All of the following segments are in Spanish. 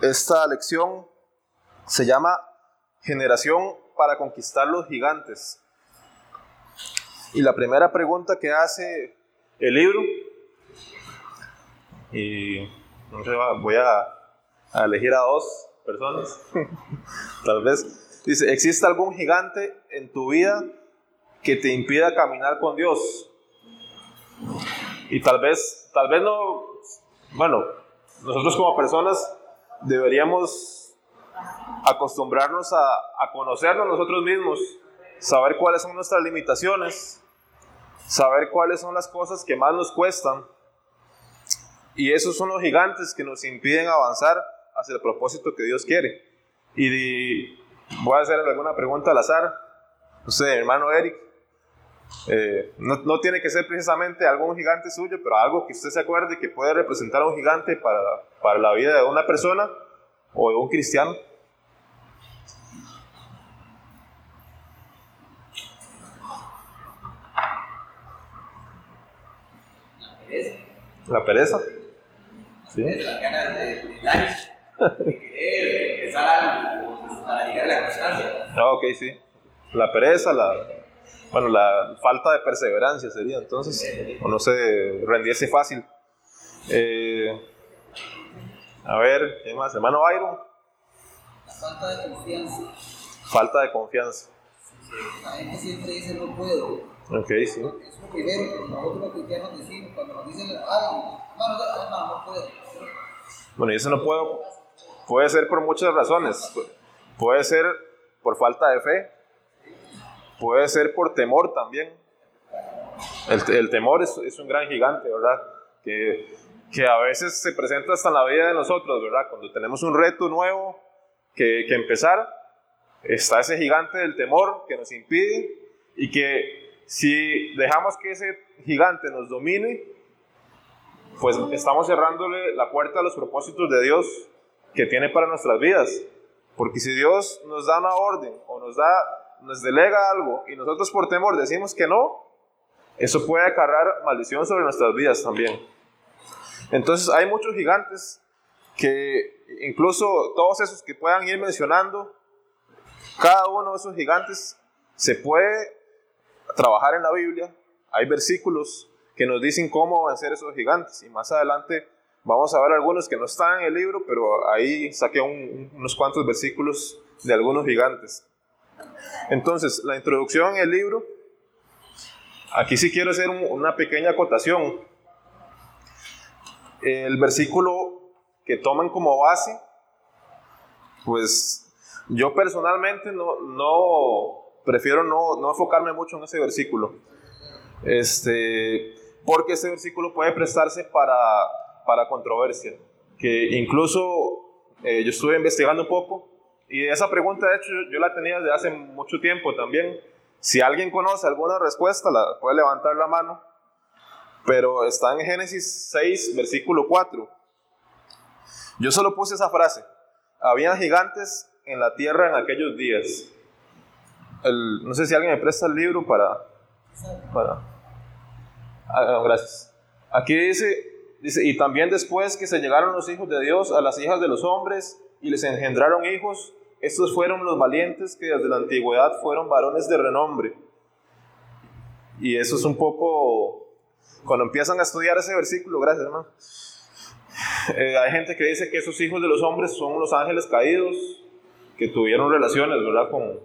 Esta lección se llama Generación para conquistar los gigantes. Y la primera pregunta que hace el libro, y no sé, voy a, a elegir a dos personas, tal vez, dice, ¿existe algún gigante en tu vida que te impida caminar con Dios? Y tal vez, tal vez no, bueno, nosotros como personas deberíamos acostumbrarnos a, a conocernos nosotros mismos, saber cuáles son nuestras limitaciones, saber cuáles son las cosas que más nos cuestan. Y esos son los gigantes que nos impiden avanzar hacia el propósito que Dios quiere. Y voy a hacer alguna pregunta al azar. Usted, hermano Eric, eh, no, no, tiene que ser precisamente algún gigante suyo, pero algo que usted se acuerde que puede representar a un gigante para, para la vida de una persona o de un cristiano. La pereza. ¿Sí? Las ganas de, de, de querer empezar algo para llegar a la constancia. Ah, ok, sí. La pereza, la, bueno, la falta de perseverancia sería entonces, o no sé, rendirse fácil. Eh, a ver, ¿qué más? Hermano Byron. La falta de confianza. Falta de confianza. La gente siempre dice no puedo. Ok, sí. Es lo primero que nosotros los cristianos decimos cuando nos dicen algo. Hermano, no, no puedo. Bueno, y eso no puedo. Puede ser por muchas razones. Puede ser por falta de fe. Puede ser por temor también. El, el temor es, es, un gran gigante, ¿verdad? Que, que a veces se presenta hasta en la vida de nosotros, ¿verdad? Cuando tenemos un reto nuevo que, que empezar, está ese gigante del temor que nos impide y que si dejamos que ese gigante nos domine, pues estamos cerrándole la puerta a los propósitos de Dios que tiene para nuestras vidas. Porque si Dios nos da una orden o nos da nos delega algo y nosotros por temor decimos que no, eso puede acarrar maldición sobre nuestras vidas también. Entonces hay muchos gigantes que incluso todos esos que puedan ir mencionando, cada uno de esos gigantes se puede trabajar en la Biblia. Hay versículos que nos dicen cómo vencer esos gigantes y más adelante vamos a ver algunos que no están en el libro, pero ahí saqué un, unos cuantos versículos de algunos gigantes. Entonces, la introducción el libro, aquí sí quiero hacer un, una pequeña acotación. El versículo que toman como base, pues yo personalmente no, no prefiero no, no enfocarme mucho en ese versículo. Este, porque ese versículo puede prestarse para, para controversia. Que incluso eh, yo estuve investigando un poco y esa pregunta, de hecho, yo la tenía desde hace mucho tiempo también. Si alguien conoce alguna respuesta, la puede levantar la mano. Pero está en Génesis 6, versículo 4. Yo solo puse esa frase. Habían gigantes en la tierra en aquellos días. No sé si alguien me presta el libro para... para ah, gracias. Aquí dice, dice, y también después que se llegaron los hijos de Dios a las hijas de los hombres y les engendraron hijos, estos fueron los valientes que desde la antigüedad fueron varones de renombre. Y eso es un poco, cuando empiezan a estudiar ese versículo, gracias hermano, eh, hay gente que dice que esos hijos de los hombres son los ángeles caídos, que tuvieron relaciones, ¿verdad? Con,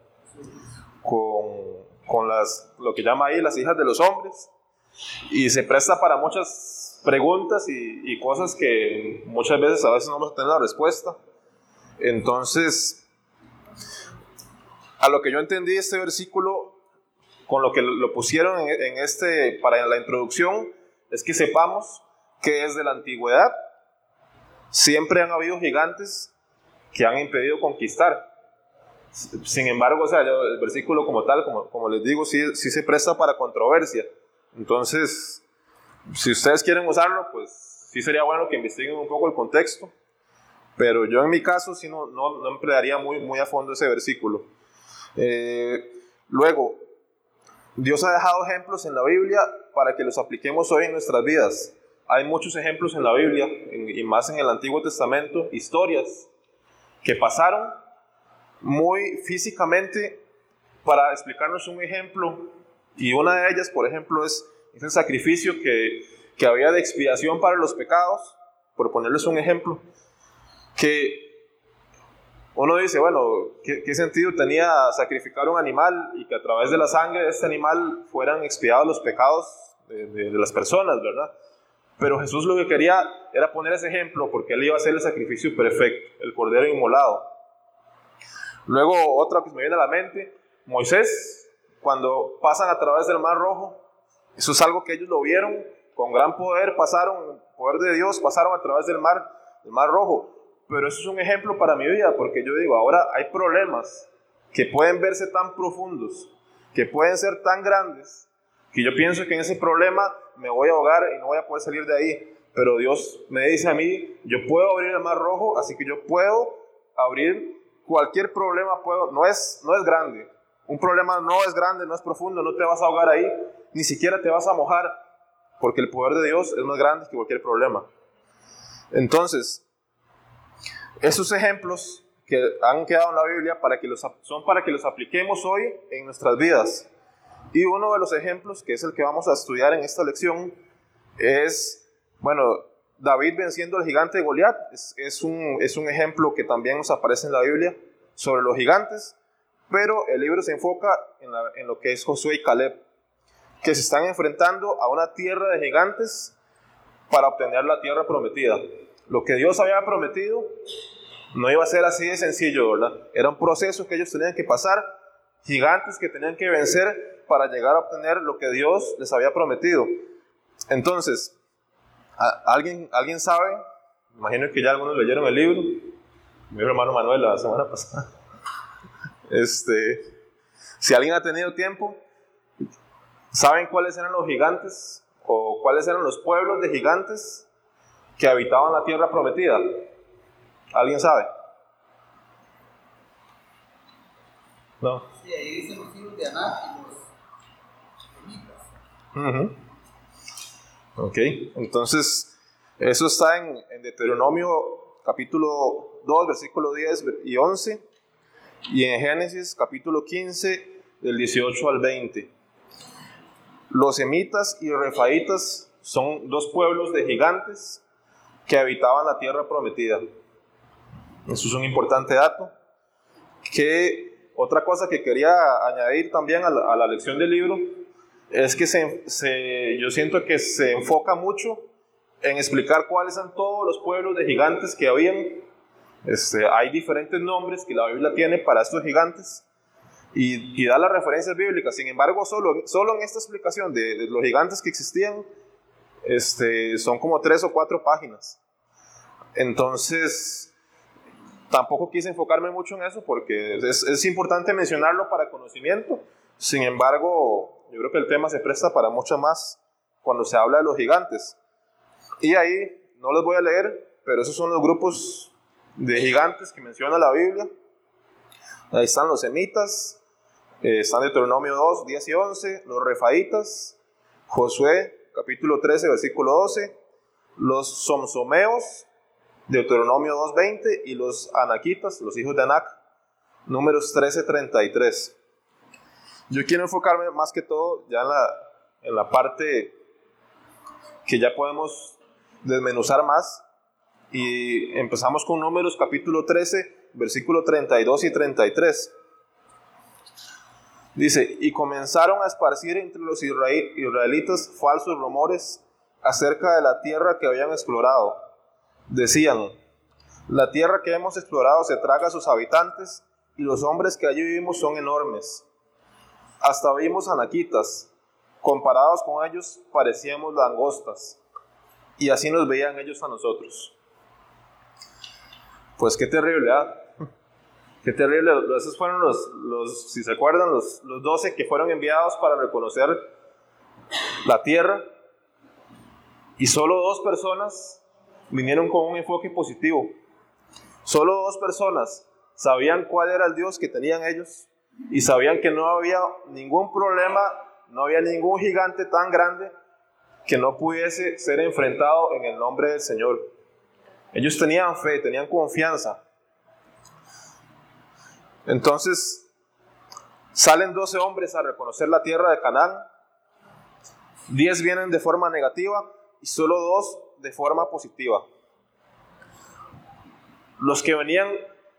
con, con las, lo que llama ahí las hijas de los hombres. Y se presta para muchas preguntas y, y cosas que muchas veces a veces no vamos a tener la respuesta. Entonces, a lo que yo entendí este versículo, con lo que lo pusieron en, este, para la introducción, es que sepamos que desde la antigüedad siempre han habido gigantes que han impedido conquistar. Sin embargo, o sea, el versículo como tal, como, como les digo, sí, sí se presta para controversia. Entonces, si ustedes quieren usarlo, pues sí sería bueno que investiguen un poco el contexto. Pero yo en mi caso sí no, no, no emplearía muy, muy a fondo ese versículo. Eh, luego, Dios ha dejado ejemplos en la Biblia para que los apliquemos hoy en nuestras vidas. Hay muchos ejemplos en la Biblia, y más en el Antiguo Testamento, historias que pasaron muy físicamente para explicarnos un ejemplo. Y una de ellas, por ejemplo, es ese sacrificio que, que había de expiación para los pecados, por ponerles un ejemplo, que uno dice, bueno, ¿qué, sentido tenía sacrificar un animal y que a través de la sangre de este animal fueran expiados los pecados de, las personas, verdad? Pero Jesús lo que quería era poner ese ejemplo porque él iba a hacer el sacrificio perfecto, el cordero inmolado. Luego otra que me viene a la mente, Moisés, cuando pasan a través del mar rojo, eso es algo que ellos lo vieron con gran poder, pasaron, poder de Dios, pasaron a través del mar, del mar rojo. Pero eso es un ejemplo para mi vida, porque yo digo, ahora hay problemas que pueden verse tan profundos, que pueden ser tan grandes, que yo pienso que en ese problema me voy a ahogar y no voy a poder salir de ahí. Pero Dios me dice a mí, yo puedo abrir el mar rojo, así que yo puedo abrir cualquier problema, no es, no es grande. Un problema no es grande, no es profundo, no te vas a ahogar ahí, ni siquiera te vas a mojar, porque el poder de Dios es más grande que cualquier problema. Entonces, esos ejemplos que han quedado en la Biblia para que los, son para que los apliquemos hoy en nuestras vidas. Y uno de los ejemplos, que es el que vamos a estudiar en esta lección, es, bueno, David venciendo al gigante de Goliat. Es, un, es un ejemplo que también nos aparece en la Biblia sobre los gigantes, pero el libro se enfoca en, en lo que es Josué y Caleb, que se están enfrentando a una tierra de gigantes para obtener la tierra prometida. Lo que Dios había prometido no iba a ser así de sencillo. Era un proceso que ellos tenían que pasar, gigantes que tenían que vencer para llegar a obtener lo que Dios les había prometido. Entonces, ¿alguien, ¿alguien sabe? Imagino que ya algunos leyeron el libro. Mi hermano Manuel la semana pasada. Este, si alguien ha tenido tiempo, ¿saben cuáles eran los gigantes? ¿O cuáles eran los pueblos de gigantes que habitaban la tierra prometida? ¿Alguien sabe? No. Sí, ahí dicen los hijos de Anak y los semitas. Ok, entonces eso está en, en, Deuteronomio capítulo 2, versículo 10 y 11, y en Génesis capítulo 15, del 18 al 20. Los semitas y refaitas son dos pueblos de gigantes que habitaban la tierra prometida. Eso es un importante dato. Que otra cosa que quería añadir también a la, lección del libro es que se, yo siento que se enfoca mucho en explicar cuáles son todos los pueblos de gigantes que habían. Este, hay diferentes nombres que la Biblia tiene para estos gigantes y, da las referencias bíblicas. Sin embargo, solo, solo en esta explicación de los gigantes que existían, este, son como tres o cuatro páginas. Entonces, tampoco quise enfocarme mucho en eso porque es, es, importante mencionarlo para conocimiento. Sin embargo, yo creo que el tema se presta para mucho más cuando se habla de los gigantes. Y ahí, no les voy a leer, pero esos son los grupos de gigantes que menciona la Biblia. Ahí están los semitas, eh, están Deuteronomio 2, 10 y 11, los refaitas, Josué capítulo 13, versículo 12, los somsomeos, Deuteronomio 2.20 y los anaquitas, los hijos de Anac, números 13.33. Yo quiero enfocarme más que todo ya en la, en la parte que ya podemos desmenuzar más y empezamos con números capítulo 13, versículo 32 y 33. Dice, y comenzaron a esparcir entre los israelitas falsos rumores acerca de la tierra que habían explorado Decían, la tierra que hemos explorado se traga a sus habitantes y los hombres que allí vivimos son enormes. Hasta vimos anaquitas, comparados con ellos parecíamos langostas, y así nos veían ellos a nosotros. Pues qué terrible, ¿ah? Qué terrible. Esos fueron los, los si se acuerdan, los, los 12 que fueron enviados para reconocer la tierra. Y solo dos personas vinieron con un enfoque positivo. Solo dos personas sabían cuál era el Dios que tenían ellos y sabían que no había ningún problema, no había ningún gigante tan grande que no pudiese ser enfrentado en el nombre del Señor. Ellos tenían fe, tenían confianza. Entonces, salen 12 hombres a reconocer la tierra de Canaán. 10 vienen de forma negativa y solo dos de forma positiva. Los que venían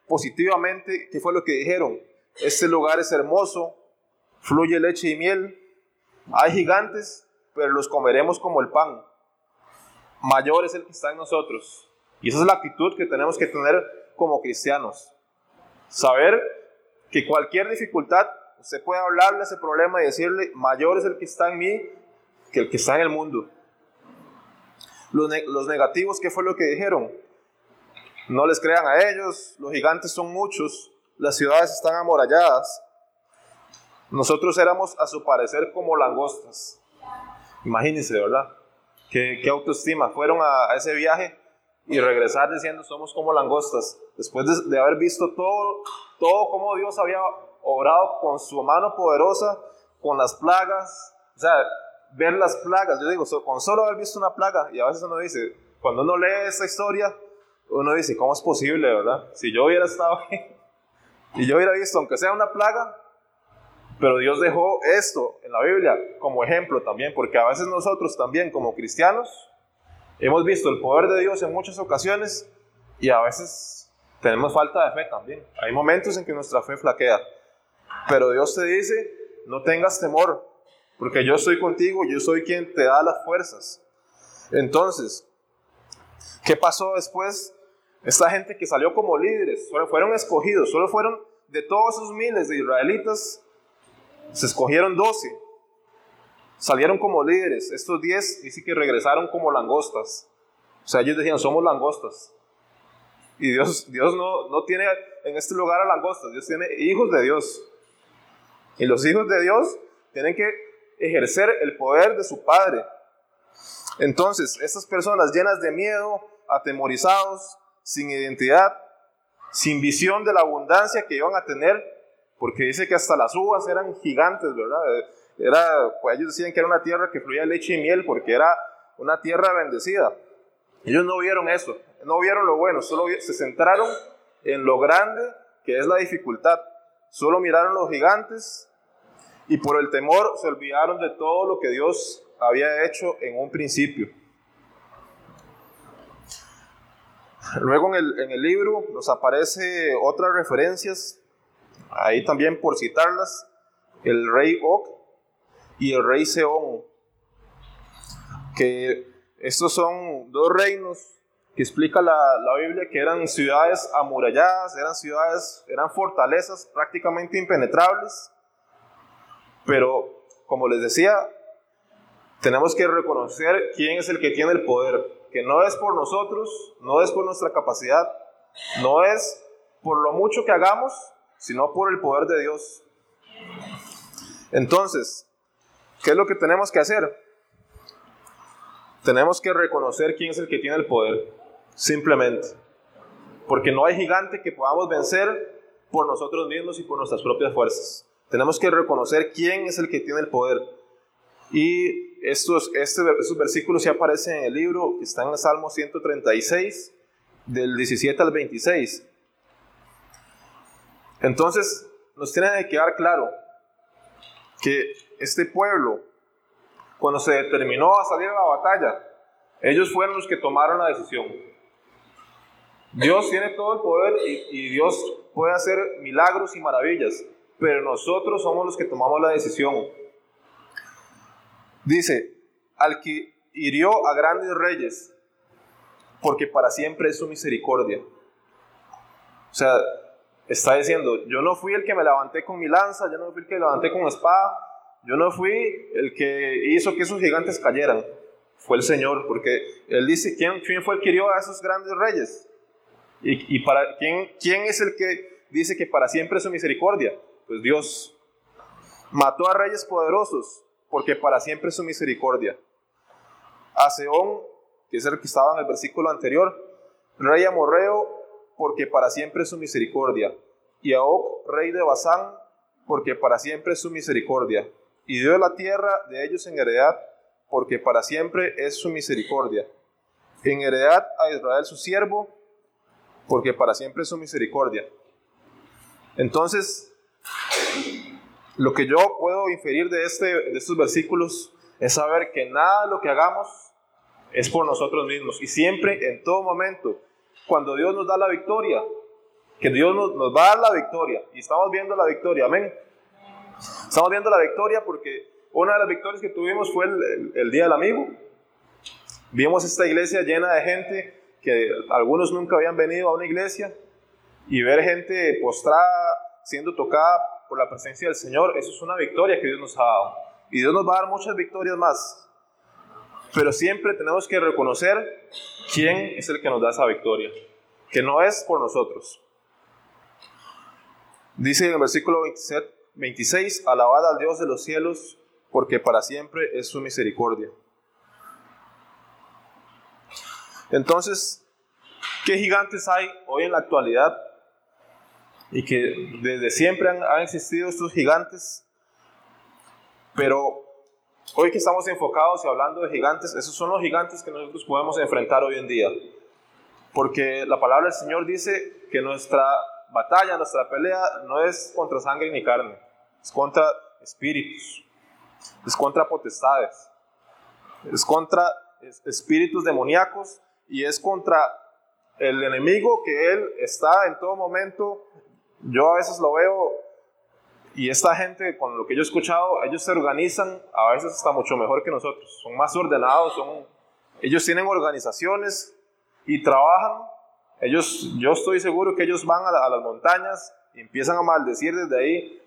positivamente, ¿qué fue lo que dijeron? Este lugar es hermoso, fluye leche y miel, hay gigantes, pero los comeremos como el pan. Mayor es el que está en nosotros. Y esa es la actitud que tenemos que tener como cristianos. Saber que cualquier dificultad, usted puede hablarle a ese problema y decirle, mayor es el que está en mí que el que está en el mundo. Los, los negativos, ¿qué fue lo que dijeron? No les crean a ellos, los gigantes son muchos, las ciudades están amuralladas. Nosotros éramos a su parecer como langostas. Imagínense, ¿verdad? Qué, qué autoestima. Fueron a, ese viaje y regresar diciendo somos como langostas. Después de, de, haber visto todo, todo como Dios había obrado con su mano poderosa, con las plagas. O sea, ver las plagas. Yo digo, con solo haber visto una plaga, y a veces uno dice, cuando uno lee esta historia, uno dice, ¿cómo es posible, verdad? Si yo hubiera estado ahí y yo hubiera visto, aunque sea una plaga, pero Dios dejó esto en la Biblia como ejemplo también, porque a veces nosotros también como cristianos hemos visto el poder de Dios en muchas ocasiones y a veces tenemos falta de fe también. Hay momentos en que nuestra fe flaquea, pero Dios te dice, no tengas temor, porque yo estoy contigo, yo soy quien te da las fuerzas. Entonces, ¿qué pasó después? Esta gente que salió como líderes, solo fueron escogidos, solo fueron de todos esos miles de israelitas, se escogieron 12. Salieron como líderes. Estos 10 dice que regresaron como langostas. O sea, ellos decían, somos langostas. Y Dios, Dios no, no tiene en este lugar a langostas, Dios tiene hijos de Dios. Y los hijos de Dios tienen que ejercer el poder de su Padre. Entonces, estas personas llenas de miedo, atemorizados, sin identidad, sin visión de la abundancia que iban a tener, porque dice que hasta las uvas eran gigantes, ¿verdad? Era, pues ellos decían que era una tierra que fluía leche y miel, porque era una tierra bendecida. Ellos no vieron eso, no vieron lo bueno, solo se centraron en lo grande que es la dificultad. Solo miraron los gigantes y por el temor se olvidaron de todo lo que Dios había hecho en un principio. Luego en el, en el libro nos aparece otras referencias, ahí también por citarlas, el rey Og y el rey Seón, que estos son dos reinos que explica la, la, Biblia que eran ciudades amuralladas, eran ciudades, eran fortalezas prácticamente impenetrables, pero, como les decía, tenemos que reconocer quién es el que tiene el poder, que no es por nosotros, no es por nuestra capacidad, no es por lo mucho que hagamos, sino por el poder de Dios. Entonces, ¿qué es lo que tenemos que hacer? Tenemos que reconocer quién es el que tiene el poder, simplemente. Porque no hay gigante que podamos vencer por nosotros mismos y por nuestras propias fuerzas. Tenemos que reconocer quién es el que tiene el poder. Y estos, este, estos versículos ya aparecen en el libro, que está en el Salmo 136, del 17 al 26. Entonces, nos tiene que quedar claro que este pueblo, cuando se determinó a salir a la batalla, ellos fueron los que tomaron la decisión. Dios tiene todo el poder y, y Dios puede hacer milagros y maravillas, pero nosotros somos los que tomamos la decisión. Dice, al que hirió a grandes reyes, porque para siempre es su misericordia. O sea, está diciendo, yo no fui el que me levanté con mi lanza, yo no fui el que me levanté con espada, yo no fui el que hizo que esos gigantes cayeran, fue el Señor, porque Él dice, ¿quién, fue el que hirió a esos grandes reyes? ¿Y, y para quién, quién es el que dice que para siempre es su misericordia? Pues Dios mató a reyes poderosos porque para siempre es su misericordia. A Seón, que es el que estaba en el versículo anterior, rey amorreo, porque para siempre es su misericordia. Y a Og, rey de Basán, porque para siempre es su misericordia. Y dio la tierra de ellos en heredad, porque para siempre es su misericordia. En heredad a Israel su siervo, porque para siempre es su misericordia. Entonces, lo que yo puedo inferir de, este, de estos versículos es saber que nada lo que hagamos es por nosotros mismos. Y siempre, en todo momento, cuando Dios nos da la victoria, que Dios nos, nos va a dar la victoria, y estamos viendo la victoria, amén. Estamos viendo la victoria porque una de las victorias que tuvimos fue el, el, Día del Amigo. Vimos esta iglesia llena de gente que algunos nunca habían venido a una iglesia y ver gente postrada, siendo tocada por la presencia del Señor, eso es una victoria que Dios nos ha dado. Y Dios nos va a dar muchas victorias más. Pero siempre tenemos que reconocer quién es el que nos da esa victoria, que no es por nosotros. Dice en el versículo 27, 26, alabad al Dios de los cielos, porque para siempre es su misericordia. Entonces, ¿qué gigantes hay hoy en la actualidad? Y que desde siempre han, han existido estos gigantes, pero hoy que estamos enfocados y hablando de gigantes, esos son los gigantes que nosotros podemos enfrentar hoy en día. Porque la palabra del Señor dice que nuestra batalla, nuestra pelea no es contra sangre ni carne, es contra espíritus, es contra potestades, es contra espíritus demoníacos y es contra el enemigo que él está en todo momento. Yo a veces lo veo y esta gente, con lo que yo he escuchado, ellos se organizan a veces hasta mucho mejor que nosotros. Son más ordenados, son, ellos tienen organizaciones y trabajan. Ellos, yo estoy seguro que ellos van a, a las montañas y empiezan a maldecir desde ahí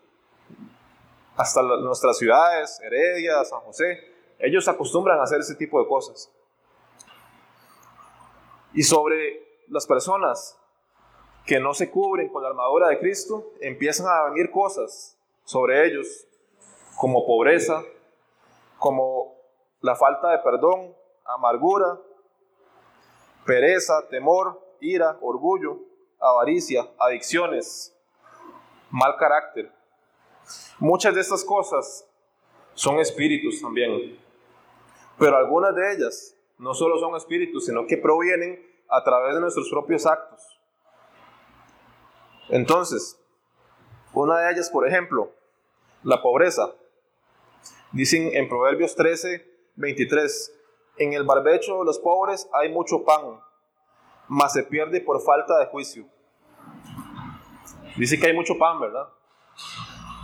hasta nuestras ciudades, Heredia, San José, ellos acostumbran a hacer ese tipo de cosas. Y sobre las personas que no se cubren con la armadura de Cristo, empiezan a venir cosas sobre ellos como pobreza, como la falta de perdón, amargura, pereza, temor, ira, orgullo, avaricia, adicciones, mal carácter, Muchas de estas cosas son espíritus también, pero algunas de ellas no solo son espíritus, sino que provienen a través de nuestros propios actos. Entonces, una de ellas, por ejemplo, la pobreza. Dicen en Proverbios 13, 23, en el barbecho de los pobres hay mucho pan, mas se pierde por falta de juicio. Dice que hay mucho pan, ¿verdad?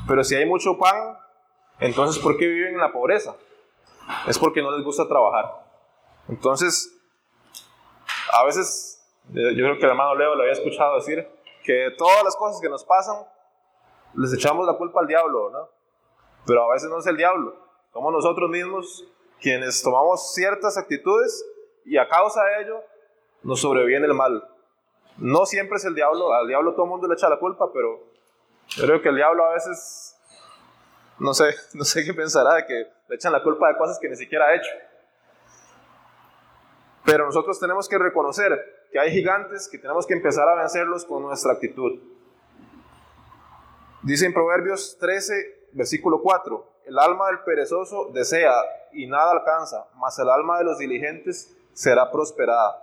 Pero si hay mucho pan, entonces ¿por qué viven en la pobreza? Es porque no les gusta trabajar. Entonces, a veces, yo creo que el hermano Leo lo había escuchado decir, que todas las cosas que nos pasan, les echamos la culpa al diablo, ¿no? Pero a veces no es el diablo, somos nosotros mismos quienes tomamos ciertas actitudes y a causa de ello nos sobreviene el mal. No siempre es el diablo, al diablo todo el mundo le echa la culpa, pero yo creo que el diablo a veces, no sé, no sé qué pensará de que le echan la culpa de cosas que ni siquiera ha hecho. Pero nosotros tenemos que reconocer que hay gigantes que tenemos que empezar a vencerlos con nuestra actitud. Dice en Proverbios 13, versículo 4, el alma del perezoso desea y nada alcanza, mas el alma de los diligentes será prosperada.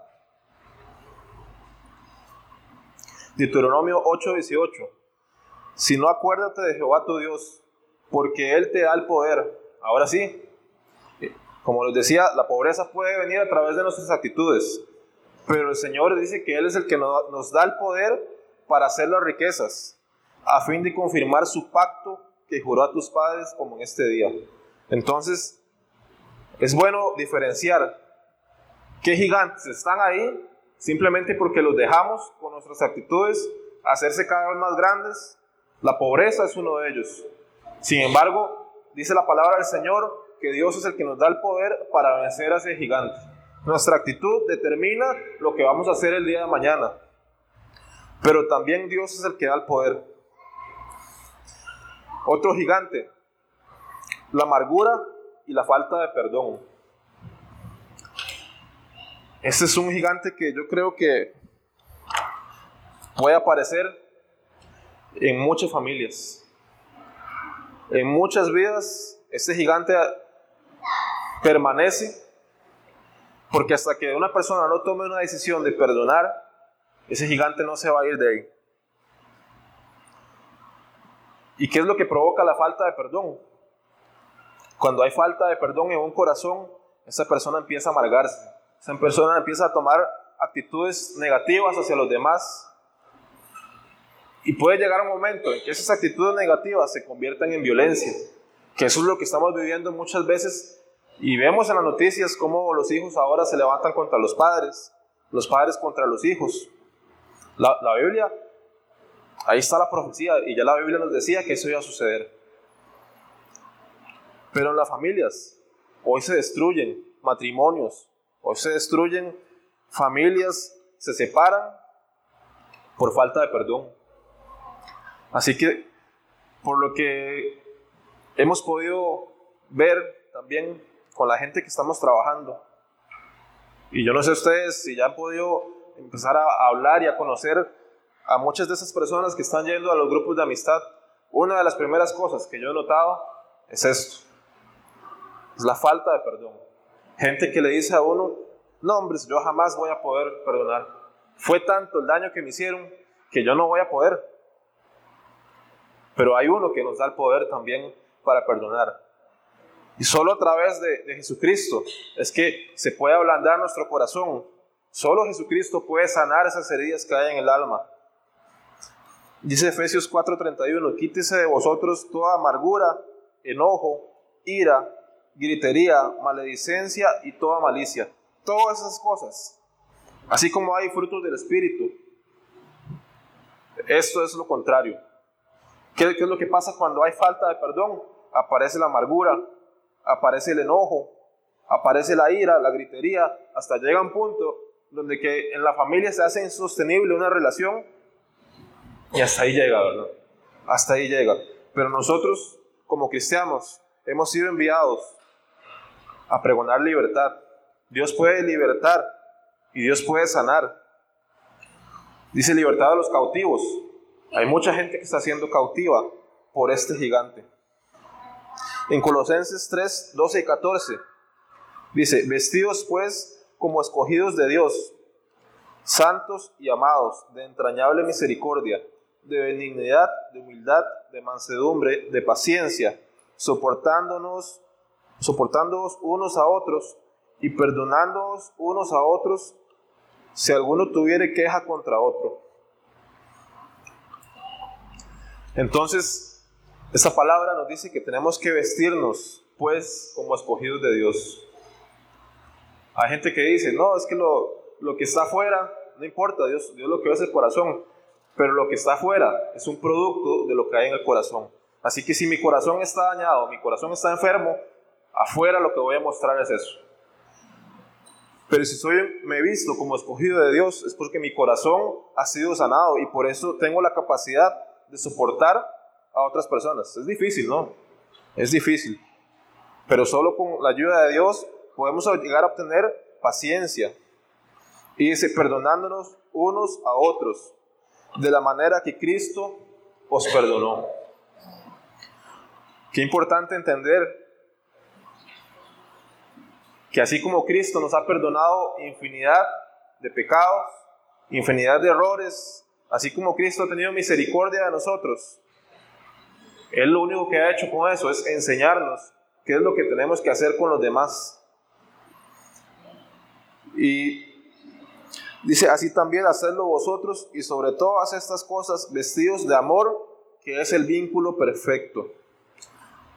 Deuteronomio 8, 18, si no acuérdate de Jehová tu Dios, porque Él te da el poder. Ahora sí, como les decía, la pobreza puede venir a través de nuestras actitudes, pero el Señor dice que Él es el que nos da el poder para hacer las riquezas, a fin de confirmar su pacto que juró a tus padres como en este día. Entonces, es bueno diferenciar qué gigantes están ahí simplemente porque los dejamos con nuestras actitudes hacerse cada vez más grandes la pobreza es uno de ellos. Sin embargo, dice la palabra del Señor que Dios es el que nos da el poder para vencer a ese gigante. Nuestra actitud determina lo que vamos a hacer el día de mañana. Pero también Dios es el que da el poder. Otro gigante, la amargura y la falta de perdón. Ese es un gigante que yo creo que puede aparecer en muchas familias. En muchas vidas, este gigante permanece porque hasta que una persona no tome una decisión de perdonar, ese gigante no se va a ir de ahí. ¿Y qué es lo que provoca la falta de perdón? Cuando hay falta de perdón en un corazón, esa persona empieza a amargarse, esa persona empieza a tomar actitudes negativas hacia los demás. Y puede llegar un momento en que esas actitudes negativas se conviertan en violencia, que eso es lo que estamos viviendo muchas veces y vemos en las noticias cómo los hijos ahora se levantan contra los padres, los padres contra los hijos. La, la Biblia, ahí está la profecía y ya la Biblia nos decía que eso iba a suceder. Pero en las familias, hoy se destruyen matrimonios, hoy se destruyen familias, se separan por falta de perdón. Así que, por lo que hemos podido ver también con la gente que estamos trabajando, y yo no sé ustedes si ya han podido empezar a hablar y a conocer a muchas de esas personas que están yendo a los grupos de amistad, una de las primeras cosas que yo he notado es esto, es la falta de perdón. Gente que le dice a uno, no hombre, yo jamás voy a poder perdonar. Fue tanto el daño que me hicieron que yo no voy a poder. Pero hay uno que nos da el poder también para perdonar. Y solo a través de, de, Jesucristo es que se puede ablandar nuestro corazón. Solo Jesucristo puede sanar esas heridas que hay en el alma. Dice Efesios 4:31, quítese de vosotros toda amargura, enojo, ira, gritería, maledicencia y toda malicia. Todas esas cosas. Así como hay frutos del Espíritu. Esto es lo contrario. ¿Qué, es lo que pasa cuando hay falta de perdón? Aparece la amargura, aparece el enojo, aparece la ira, la gritería, hasta llega un punto donde que en la familia se hace insostenible una relación y hasta ahí llega, ¿verdad? Hasta ahí llega. Pero nosotros, como cristianos, hemos sido enviados a pregonar libertad. Dios puede libertar y Dios puede sanar. Dice libertad a los cautivos. Hay mucha gente que está siendo cautiva por este gigante. En Colosenses 3, 12 y 14 dice, vestidos pues como escogidos de Dios, santos y amados, de entrañable misericordia, de benignidad, de humildad, de mansedumbre, de paciencia, soportándonos soportándoos unos a otros y perdonándoos unos a otros si alguno tuviere queja contra otro. Entonces, esta palabra nos dice que tenemos que vestirnos, pues, como escogidos de Dios. Hay gente que dice, no, es que lo, lo que está afuera, no importa, Dios, Dios lo que ve es el corazón, pero lo que está afuera es un producto de lo que hay en el corazón. Así que si mi corazón está dañado, mi corazón está enfermo, Afuera lo que voy a mostrar es eso. Pero si soy, me he visto como escogido de Dios, es porque mi corazón ha sido sanado y por eso tengo la capacidad de soportar a otras personas. Es difícil, ¿no? Es difícil. Pero solo con la ayuda de Dios podemos llegar a obtener paciencia. Y dice, perdonándonos unos a otros, de la manera que Cristo os perdonó. Qué importante entender que así como Cristo nos ha perdonado infinidad de pecados, infinidad de errores, así como Cristo ha tenido misericordia de nosotros, Él lo único que ha hecho con eso es enseñarnos qué es lo que tenemos que hacer con los demás. Y dice, así también hacedlo vosotros y sobre todas estas cosas vestidos de amor, que es el vínculo perfecto.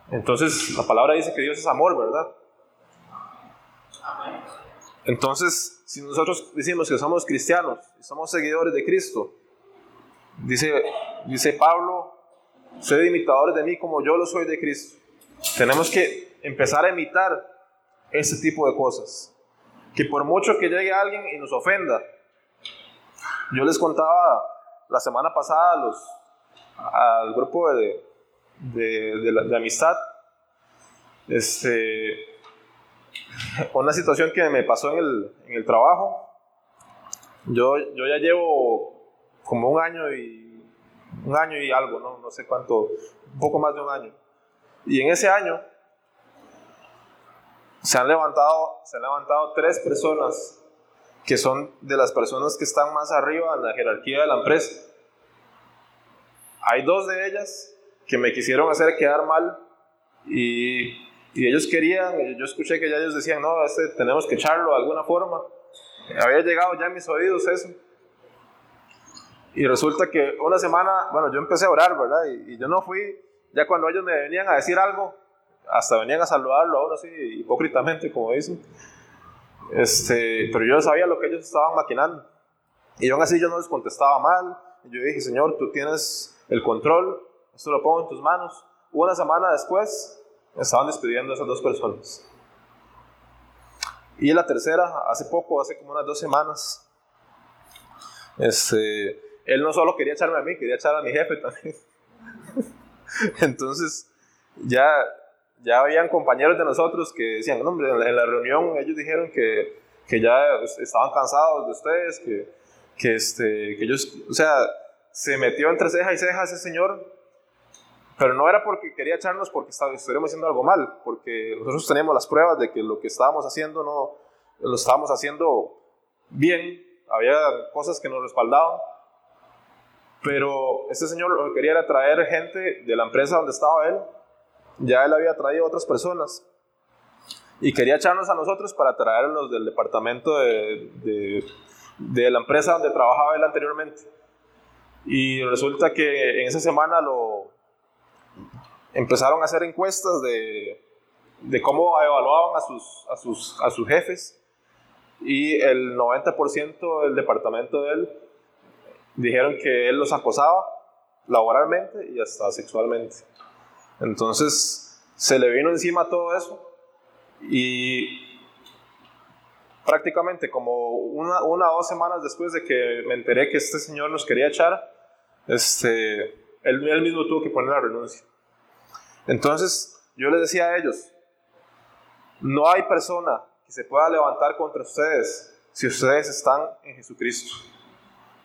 Entonces, la palabra dice que Dios es amor, ¿verdad? Entonces, si nosotros decimos que somos cristianos y somos seguidores de Cristo, dice, dice Pablo, sed imitadores de mí como yo lo soy de Cristo. Tenemos que empezar a imitar ese tipo de cosas. Que por mucho que llegue alguien y nos ofenda, yo les contaba la semana pasada los, al grupo de, de amistad, este, una situación que me pasó en el, en el trabajo. Yo, yo ya llevo como un año y un año y algo, ¿no? no sé cuánto, un poco más de un año. Y en ese año se han levantado, se han levantado tres personas que son de las personas que están más arriba en la jerarquía de la empresa. Hay dos de ellas que me quisieron hacer quedar mal y, y ellos querían, yo escuché que ya ellos decían, no, este tenemos que echarlo de alguna forma. Había llegado ya a mis oídos eso. Y resulta que una semana, bueno, yo empecé a orar, ¿verdad? Y, y yo no fui, ya cuando ellos me venían a decir algo, hasta venían a saludarlo ahora sí, hipócritamente, como dicen. Este, pero yo sabía lo que ellos estaban maquinando. Y aún así yo no les contestaba mal. Yo dije, Señor, tú tienes el control, esto lo pongo en tus manos. Una semana después, estaban despidiendo a esas dos personas. Y la tercera, hace poco, hace como unas dos semanas, este, él no solo quería echarme a mí, quería echar a mi jefe también. Entonces, ya ya habían compañeros de nosotros que decían, no, hombre, en la reunión ellos dijeron que, que ya estaban cansados de ustedes, que, que, este, que ellos, o sea, se metió entre ceja y ceja ese señor, pero no era porque quería echarnos porque estuviéramos haciendo algo mal, porque nosotros teníamos las pruebas de que lo que estábamos haciendo no lo estábamos haciendo bien, había cosas que nos respaldaban, pero este señor lo que quería era traer gente de la empresa donde estaba él. Ya él había traído otras personas. Y quería echarnos a nosotros para traerlos del departamento de, de, la empresa donde trabajaba él anteriormente. Y resulta que en esa semana lo empezaron a hacer encuestas de, de cómo evaluaban a sus, a, sus, a sus jefes. Y el 90% del departamento de él dijeron que él los acosaba laboralmente y hasta sexualmente. Entonces se le vino encima todo eso y prácticamente como una, una o dos semanas después de que me enteré que este señor nos quería echar, este, él, él mismo tuvo que poner la renuncia. Entonces yo les decía a ellos, no hay persona que se pueda levantar contra ustedes si ustedes están en Jesucristo,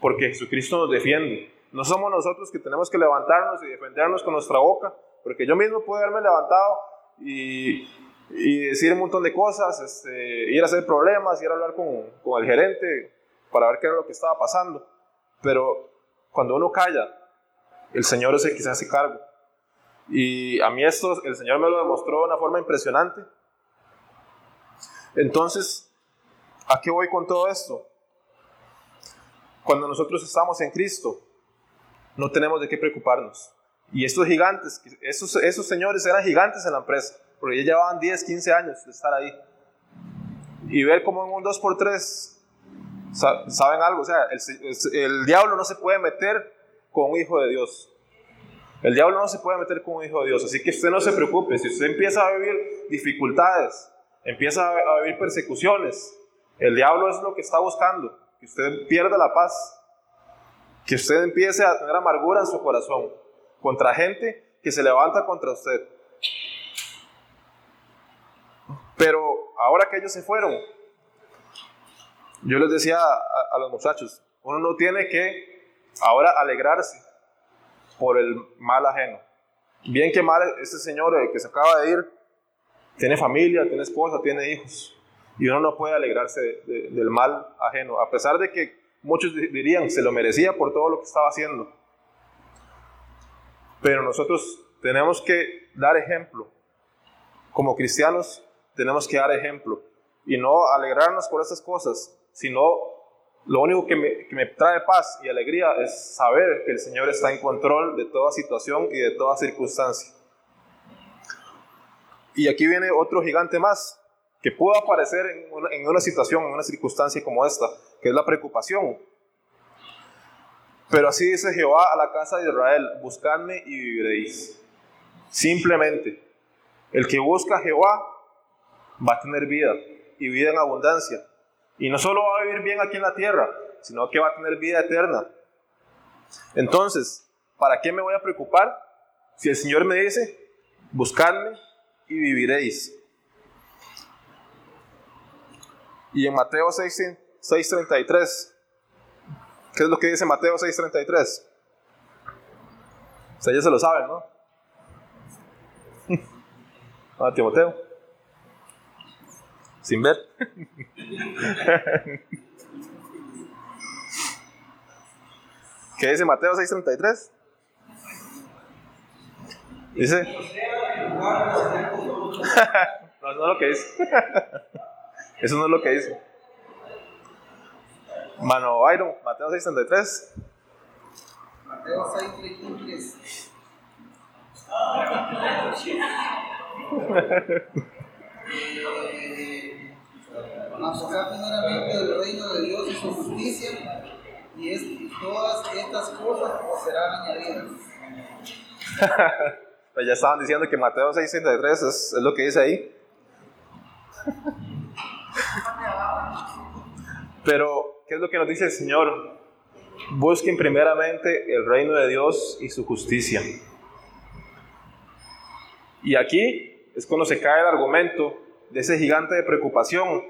porque Jesucristo nos defiende. No somos nosotros que tenemos que levantarnos y defendernos con nuestra boca, porque yo mismo pude haberme levantado y, y decir un montón de cosas, este, ir a hacer problemas, ir a hablar con, con el gerente para ver qué era lo que estaba pasando. Pero cuando uno calla, el Señor es el que se hace cargo. Y a mí esto, el Señor me lo demostró de una forma impresionante. Entonces, ¿a qué voy con todo esto? Cuando nosotros estamos en Cristo, no tenemos de qué preocuparnos. Y estos gigantes, esos, esos señores eran gigantes en la empresa, porque ya llevaban 10, 15 años de estar ahí. Y ver cómo en un 2x3, ¿saben algo? O sea, el, el diablo no se puede meter con un hijo de Dios. El diablo no se puede meter con un hijo de Dios. Así que usted no se preocupe. Si usted empieza a vivir dificultades, empieza a vivir persecuciones, el diablo es lo que está buscando. Que usted pierda la paz. Que usted empiece a tener amargura en su corazón contra gente que se levanta contra usted. Pero ahora que ellos se fueron, yo les decía a, los muchachos, uno no tiene que ahora alegrarse por el mal ajeno. Bien que mal, este señor que se acaba de ir, tiene familia, tiene esposa, tiene hijos. Y uno no puede alegrarse del mal ajeno, a pesar de que muchos dirían se lo merecía por todo lo que estaba haciendo. Pero nosotros tenemos que dar ejemplo. Como cristianos tenemos que dar ejemplo y no alegrarnos por esas cosas, sino lo único que me, que me, trae paz y alegría es saber que el Señor está en control de toda situación y de toda circunstancia. Y aquí viene otro gigante más que pudo aparecer en una, en una situación, en una circunstancia como esta, que es la preocupación. Pero así dice Jehová a la casa de Israel, buscadme y viviréis. Simplemente, el que busca a Jehová va a tener vida y vida en abundancia. Y no solo va a vivir bien aquí en la tierra, sino que va a tener vida eterna. Entonces, ¿para qué me voy a preocupar si el Señor me dice, buscadme y viviréis? Y en Mateo 6.33 ¿Qué es lo que dice Mateo 6:33? Ustedes ya se lo saben, ¿no? Ah, Timoteo. Sin ver. ¿Qué dice Mateo 6:33? Dice. no, no es lo que dice. Eso no es lo que dice. Mano Iron, Mateo 6:33. Mateo 6:33. eh, buscar primeramente el reino de Dios y su justicia, y, es, y todas estas cosas serán añadidas. pues ya estaban diciendo que Mateo 6:33 es, es lo que dice ahí. Pero, ¿qué es lo que nos dice el Señor? Busquen primeramente el reino de Dios y su justicia. Y aquí es cuando se cae el argumento de ese gigante de preocupación,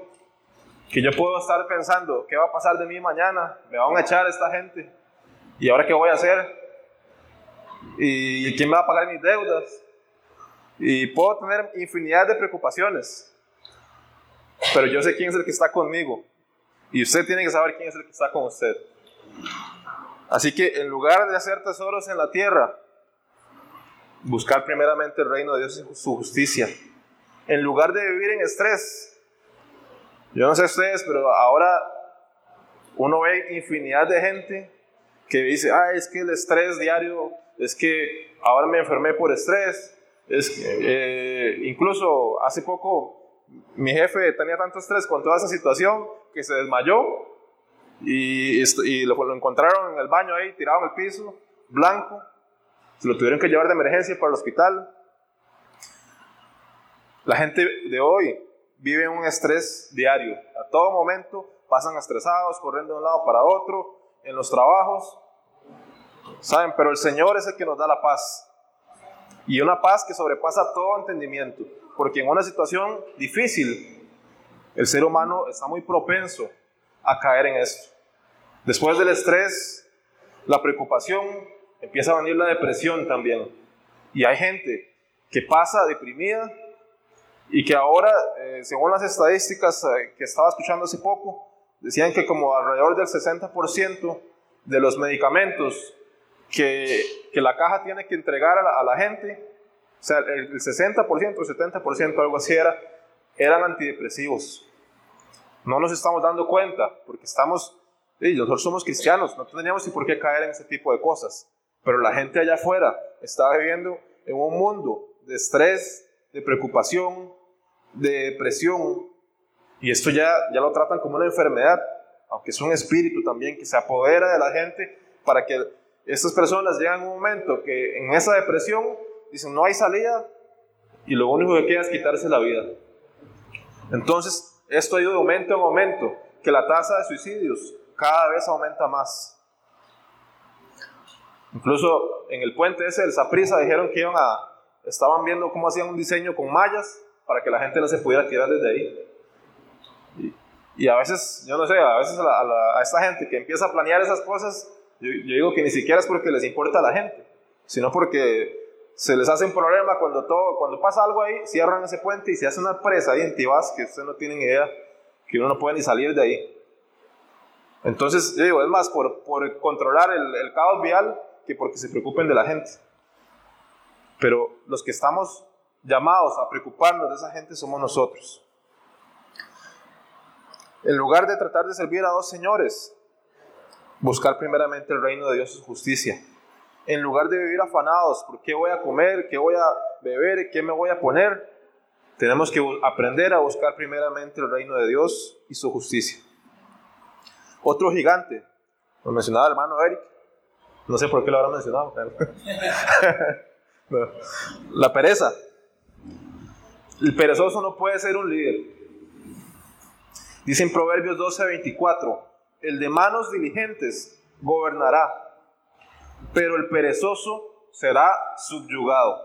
que yo puedo estar pensando, ¿qué va a pasar de mí mañana? ¿Me van a echar esta gente? ¿Y ahora qué voy a hacer? ¿Y quién me va a pagar mis deudas? Y puedo tener infinidad de preocupaciones, pero yo sé quién es el que está conmigo. Y usted tiene que saber quién es el que está con usted. Así que en lugar de hacer tesoros en la tierra, buscar primeramente el reino de Dios y su justicia. En lugar de vivir en estrés. Yo no sé ustedes, pero ahora uno ve infinidad de gente que dice, ah, es que el estrés diario, es que ahora me enfermé por estrés. Es que, eh, incluso hace poco mi jefe tenía tanto estrés con toda esa situación que se desmayó y, lo, lo, encontraron en el baño ahí, tirado en el piso, blanco. Se lo tuvieron que llevar de emergencia para el hospital. La gente de hoy vive un estrés diario. A todo momento pasan estresados, corriendo de un lado para otro, en los trabajos. ¿Saben? Pero el Señor es el que nos da la paz. Y una paz que sobrepasa todo entendimiento porque en una situación difícil el ser humano está muy propenso a caer en esto. Después del estrés, la preocupación, empieza a venir la depresión también. Y hay gente que pasa deprimida y que ahora, eh, según las estadísticas eh, que estaba escuchando hace poco, decían que como alrededor del 60% de los medicamentos que, que, la caja tiene que entregar a la, gente o sea, el 60%, el 70%, algo así era, eran antidepresivos. No nos estamos dando cuenta porque estamos, nosotros somos cristianos, no teníamos ni por qué caer en ese tipo de cosas. Pero la gente allá afuera está viviendo en un mundo de estrés, de preocupación, de depresión. Y esto ya, ya lo tratan como una enfermedad, aunque es un espíritu también que se apodera de la gente para que estas personas lleguen a un momento que en esa depresión dicen no hay salida y lo único que queda es quitarse la vida. Entonces, esto ha ido de aumento en aumento, que la tasa de suicidios cada vez aumenta más. Incluso en el puente ese del Saprisa dijeron que iban a, estaban viendo cómo hacían un diseño con mallas para que la gente no se pudiera tirar desde ahí. Y, a veces, yo no sé, a veces a, esta gente que empieza a planear esas cosas, yo, yo digo que ni siquiera es porque les importa a la gente, sino porque se les hace un problema cuando, todo, cuando pasa algo ahí, cierran ese puente y se hace una presa ahí en Tibás que ustedes no tienen idea, que uno no puede ni salir de ahí. Entonces, yo digo, es más por, por controlar el, el caos vial que porque se preocupen de la gente. Pero los que estamos llamados a preocuparnos de esa gente somos nosotros. En lugar de tratar de servir a dos señores, buscar primeramente el reino de Dios y su justicia en lugar de vivir afanados por qué voy a comer, qué voy a beber, qué me voy a poner, tenemos que aprender a buscar primeramente el reino de Dios y su justicia. Otro gigante, lo mencionaba el hermano Eric, no sé por qué lo habrá mencionado, la pereza. El perezoso no puede ser un líder. Dice en Proverbios 12:24, el de manos diligentes gobernará pero el perezoso será subyugado.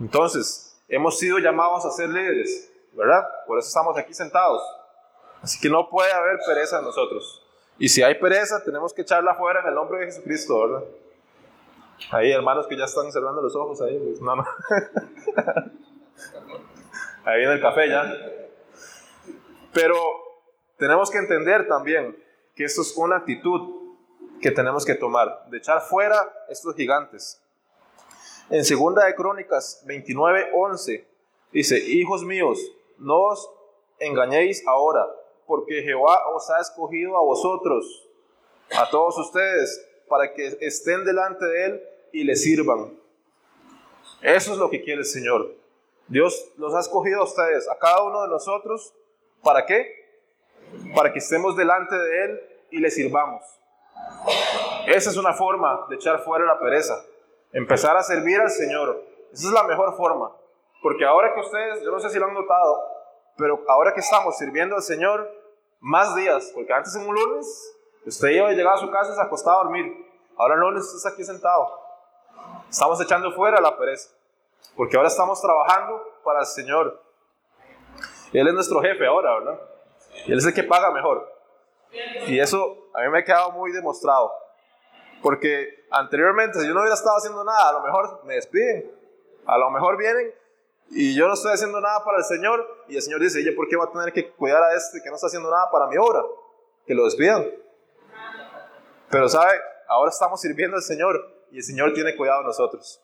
Entonces, hemos sido llamados a ser líderes, ¿verdad? Por eso estamos aquí sentados. Así que no puede haber pereza en nosotros. Y si hay pereza, tenemos que echarla fuera en el nombre de Jesucristo, ¿verdad? Ahí, hermanos que ya están cerrando los ojos, ahí, pues, no, no. ahí en el café ya. Pero tenemos que entender también que esto es una actitud que tenemos que tomar, de echar fuera estos gigantes. En segunda de Crónicas 29, 11, dice, hijos míos, no os engañéis ahora, porque Jehová os ha escogido a vosotros, a todos ustedes, para que estén delante de Él y le sirvan. Eso es lo que quiere el Señor. Dios los ha escogido a ustedes, a cada uno de nosotros, ¿para qué? Para que estemos delante de Él y le sirvamos. Esa es una forma de echar fuera la pereza. Empezar a servir al Señor. Esa es la mejor forma. Porque ahora que ustedes, yo no sé si lo han notado, pero ahora que estamos sirviendo al Señor, más días, porque antes en un lunes, usted iba a llegar a su casa y se acostaba a dormir. Ahora el lunes está aquí sentado. Estamos echando fuera la pereza. Porque ahora estamos trabajando para el Señor. Él es nuestro jefe ahora, ¿verdad? Y Él es el que paga mejor. Y eso a mí me ha quedado muy demostrado. Porque anteriormente, si yo no hubiera estado haciendo nada, a lo mejor me despiden. A lo mejor vienen y yo no estoy haciendo nada para el Señor. Y el Señor dice, ¿y por qué va a tener que cuidar a este que no está haciendo nada para mi obra? Que lo despidan. Pero sabe, ahora estamos sirviendo al Señor y el Señor tiene cuidado de nosotros.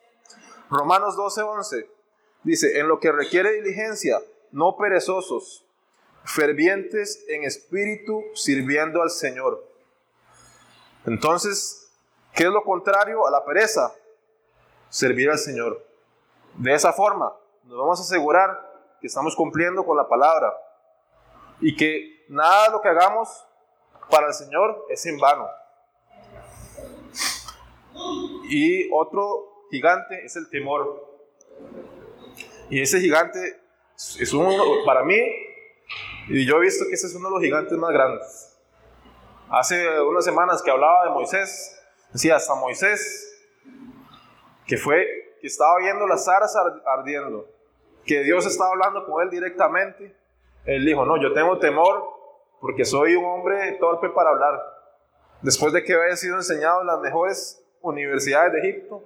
Romanos 12, 11 dice, en lo que requiere diligencia, no perezosos, fervientes en espíritu, sirviendo al Señor. Entonces, ¿qué es lo contrario a la pereza? Servir al Señor. De esa forma, nos vamos a asegurar que estamos cumpliendo con la palabra y que nada lo que hagamos para el Señor es en vano. Y otro gigante es el temor. Y ese gigante es uno, para mí, y yo he visto que ese es uno de los gigantes más grandes. Hace unas semanas que hablaba de Moisés, decía hasta Moisés, que fue, que estaba viendo las aras ardiendo, que Dios estaba hablando con él directamente. Él dijo, no, yo tengo temor porque soy un hombre torpe para hablar. Después de que había sido enseñado en las mejores universidades de Egipto,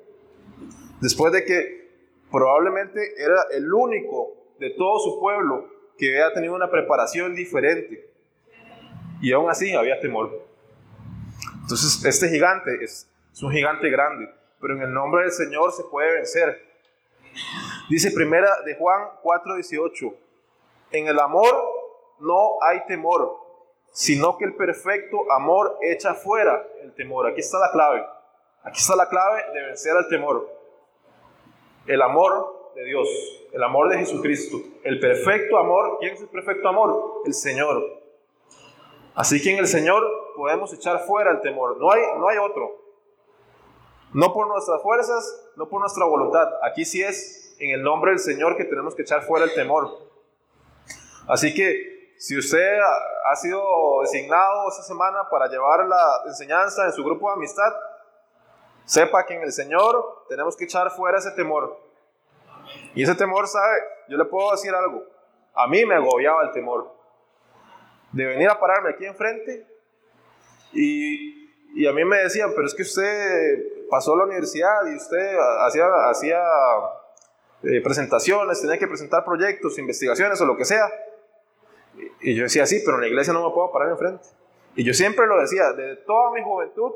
después de que probablemente era el único de todo su pueblo que había tenido una preparación diferente. Y aún así había temor. Entonces, este gigante es, un gigante grande, pero en el nombre del Señor se puede vencer. Dice primera de Juan 4:18, en el amor no hay temor, sino que el perfecto amor echa fuera el temor. Aquí está la clave. Aquí está la clave de vencer al temor. El amor de Dios, el amor de Jesucristo, el perfecto amor. ¿Quién es el perfecto amor? El Señor. Así que en el Señor podemos echar fuera el temor. No hay, no hay otro. No por nuestras fuerzas, no por nuestra voluntad. Aquí sí es en el nombre del Señor que tenemos que echar fuera el temor. Así que si usted ha sido designado esta semana para llevar la enseñanza en su grupo de amistad, Sepa que en el Señor tenemos que echar fuera ese temor. Y ese temor, ¿sabe? Yo le puedo decir algo. A mí me agobiaba el temor. De venir a pararme aquí enfrente y, y a mí me decían, pero es que usted pasó a la universidad y usted hacía, hacía eh, presentaciones, tenía que presentar proyectos, investigaciones o lo que sea. Y yo decía, sí, pero en la iglesia no me puedo parar enfrente. Y yo siempre lo decía, desde toda mi juventud,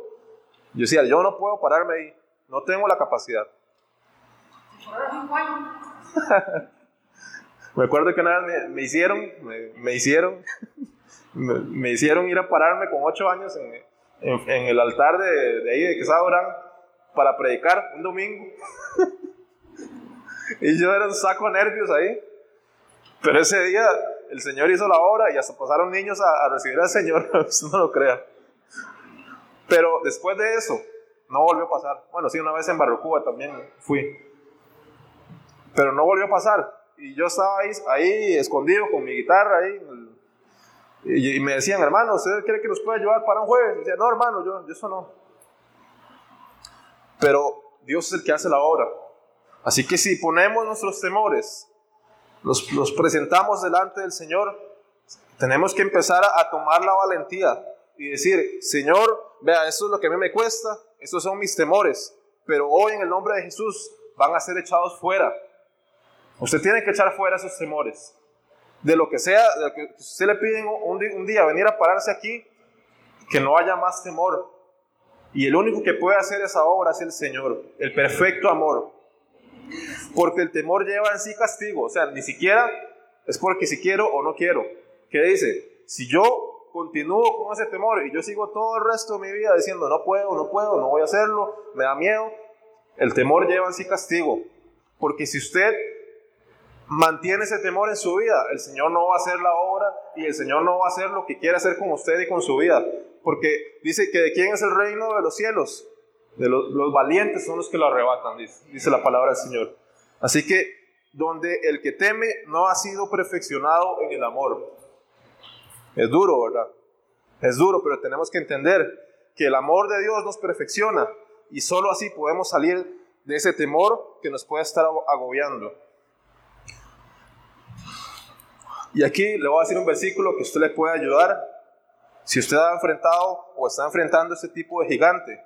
yo decía, yo no puedo pararme ahí, no tengo la capacidad. me acuerdo que una vez me, hicieron, me, hicieron, me, hicieron ir a pararme con ocho años en, el altar de, ahí de Quesada Durán para predicar un domingo. y yo era un saco de nervios ahí. Pero ese día el Señor hizo la obra y hasta pasaron niños a, recibir al Señor, no lo crea. Pero después de eso, no volvió a pasar. Bueno, sí, una vez en Barrocuba también fui. Pero no volvió a pasar. Y yo estaba ahí, ahí escondido con mi guitarra ahí. Y, me decían, hermano, ¿usted cree que nos puede llevar para un jueves? Y decía, no, hermano, yo, yo eso no. Pero Dios es el que hace la obra. Así que si ponemos nuestros temores, los, los presentamos delante del Señor, tenemos que empezar a, a tomar la valentía y decir, Señor, vea, esto es lo que a mí me cuesta, estos son mis temores, pero hoy en el nombre de Jesús van a ser echados fuera. Usted tiene que echar fuera esos temores. De lo que sea, de lo que usted le piden un, día venir a pararse aquí, que no haya más temor. Y el único que puede hacer esa obra es el Señor, el perfecto amor. Porque el temor lleva en sí castigo. O sea, ni siquiera es porque si quiero o no quiero. ¿Qué dice? Si yo continúo con ese temor y yo sigo todo el resto de mi vida diciendo no puedo, no puedo, no voy a hacerlo, me da miedo, el temor lleva en sí castigo. Porque si usted mantiene ese temor en su vida, el Señor no va a hacer la obra y el Señor no va a hacer lo que quiere hacer con usted y con su vida. Porque dice que de quién es el reino de los cielos. De los, valientes son los que lo arrebatan, dice, dice la palabra del Señor. Así que donde el que teme no ha sido perfeccionado en el amor. Es duro, ¿verdad? Es duro, pero tenemos que entender que el amor de Dios nos perfecciona y solo así podemos salir de ese temor que nos puede estar agobiando. Y aquí le voy a decir un versículo que usted le puede ayudar si usted ha enfrentado o está enfrentando este tipo de gigante.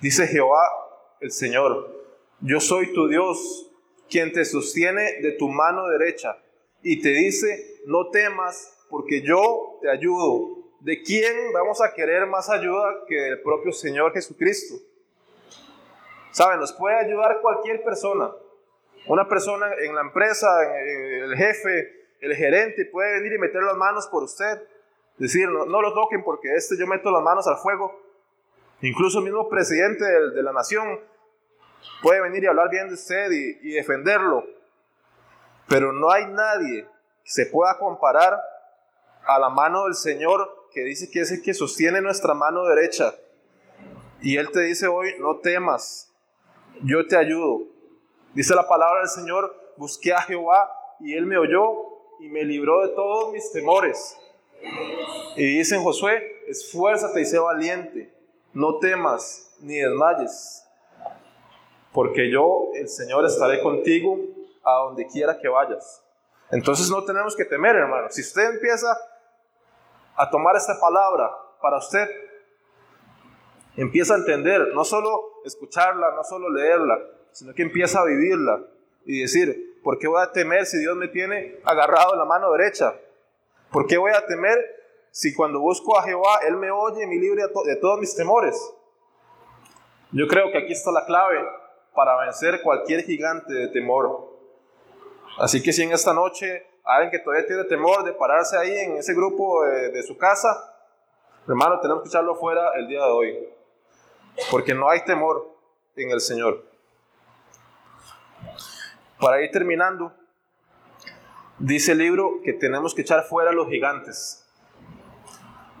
Dice Jehová el Señor, yo soy tu Dios, quien te sostiene de tu mano derecha y te dice, no temas porque yo te ayudo. ¿De quién vamos a querer más ayuda que del propio Señor Jesucristo? Saben, nos puede ayudar cualquier persona. Una persona en la empresa, el jefe, el gerente puede venir y meter las manos por usted. Decir, no, no lo toquen porque este yo meto las manos al fuego. Incluso el mismo presidente de, la nación puede venir y hablar bien de usted y, y defenderlo. Pero no hay nadie que se pueda comparar a la mano del Señor que dice que es el que sostiene nuestra mano derecha. Y Él te dice hoy, no temas, yo te ayudo. Dice la palabra del Señor, busqué a Jehová y Él me oyó y me libró de todos mis temores. Y dice en Josué, esfuérzate y sé valiente, no temas ni desmayes, porque yo, el Señor, estaré contigo a donde quiera que vayas. Entonces no tenemos que temer, hermano. Si usted empieza a tomar esta palabra para usted, empieza a entender, no solo escucharla, no solo leerla, sino que empieza a vivirla y decir, ¿Por qué voy a temer si Dios me tiene agarrado la mano derecha? ¿Por qué voy a temer si cuando busco a Jehová, Él me oye y me libre de todos mis temores? Yo creo que aquí está la clave para vencer cualquier gigante de temor. Así que si en esta noche alguien que todavía tiene temor de pararse ahí en ese grupo de, de su casa, hermano, tenemos que echarlo fuera el día de hoy. Porque no hay temor en el Señor. Para ir terminando, dice el libro que tenemos que echar fuera a los gigantes.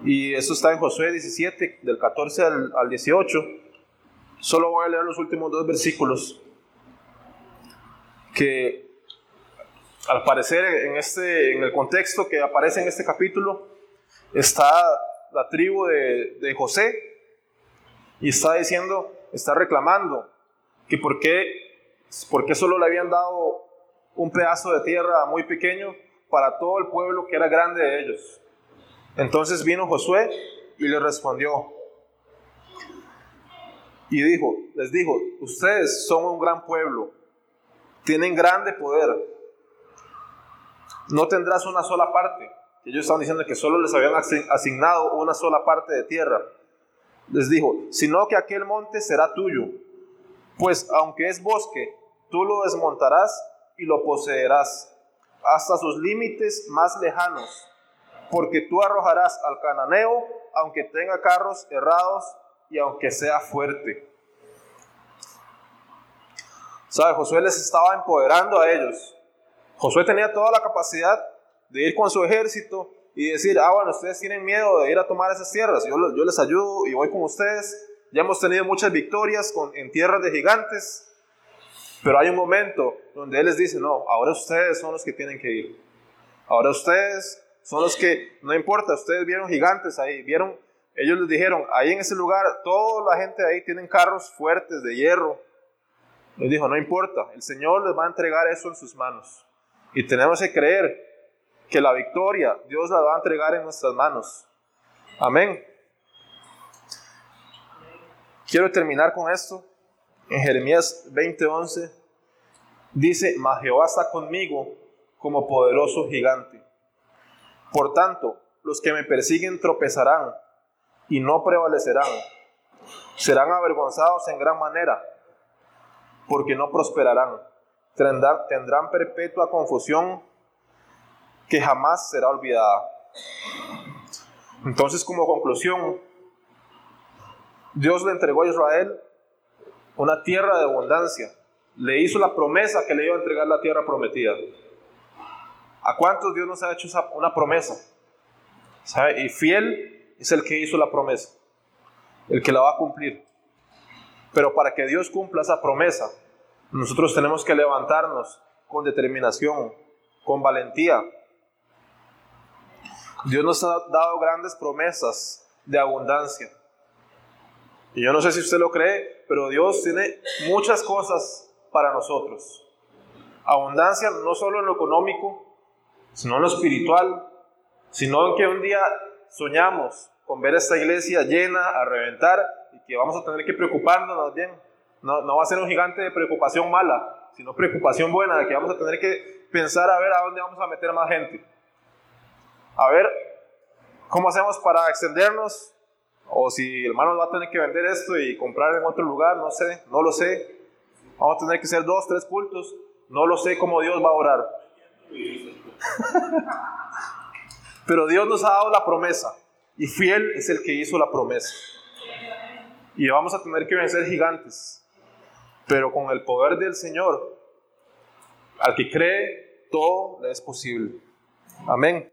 Y eso está en Josué 17, del 14 al, 18. Solo voy a leer los últimos dos versículos. Que al parecer en, este, en el contexto que aparece en este capítulo está la tribu de, de José y está diciendo, está reclamando que por qué porque solo le habían dado un pedazo de tierra muy pequeño para todo el pueblo que era grande de ellos. Entonces vino Josué y le respondió. Y dijo, les dijo, ustedes son un gran pueblo, tienen grande poder. No tendrás una sola parte. Ellos estaban diciendo que solo les habían asignado una sola parte de tierra. Les dijo, sino que aquel monte será tuyo. Pues aunque es bosque, Tú lo desmontarás y lo poseerás hasta sus límites más lejanos, porque tú arrojarás al cananeo, aunque tenga carros errados y aunque sea fuerte. ¿Sabe? Josué les estaba empoderando a ellos. Josué tenía toda la capacidad de ir con su ejército y decir, ah, bueno, ustedes tienen miedo de ir a tomar esas tierras, yo, yo les ayudo y voy con ustedes. Ya hemos tenido muchas victorias con, en tierras de gigantes. Pero hay un momento donde Él les dice, no, ahora ustedes son los que tienen que ir. Ahora ustedes son los que, no importa, ustedes vieron gigantes ahí, vieron, ellos les dijeron, ahí en ese lugar, toda la gente ahí tienen carros fuertes de hierro. Les dijo, no importa, el Señor les va a entregar eso en sus manos. Y tenemos que creer que la victoria Dios la va a entregar en nuestras manos. Amén. Quiero terminar con esto en Jeremías 20:11 dice, mas Jehová está conmigo como poderoso gigante. Por tanto, los que me persiguen tropezarán y no prevalecerán. Serán avergonzados en gran manera, porque no prosperarán. tendrán, tendrán perpetua confusión que jamás será olvidada. Entonces, como conclusión, Dios le entregó a Israel una tierra de abundancia. Le hizo la promesa que le iba a entregar la tierra prometida. ¿A cuántos Dios nos ha hecho una promesa? Y fiel es el que hizo la promesa, el que la va a cumplir. Pero para que Dios cumpla esa promesa, nosotros tenemos que levantarnos con determinación, con valentía. Dios nos ha dado grandes promesas de abundancia. Y yo no sé si usted lo cree, pero Dios tiene muchas cosas para nosotros. Abundancia no solo en lo económico, sino en lo espiritual, sino en que un día soñamos con ver esta iglesia llena, a reventar, y que vamos a tener que preocuparnos bien. No, no va a ser un gigante de preocupación mala, sino preocupación buena, de que vamos a tener que pensar a ver a dónde vamos a meter más gente. A ver, ¿cómo hacemos para extendernos? O si el hermano va a tener que vender esto y comprar en otro lugar, no sé, no lo sé. Vamos a tener que hacer dos, tres cultos. No lo sé cómo Dios va a orar. Pero Dios nos ha dado la promesa y fiel es el que hizo la promesa. Y vamos a tener que vencer gigantes. Pero con el poder del Señor, al que cree, todo le es posible. Amén.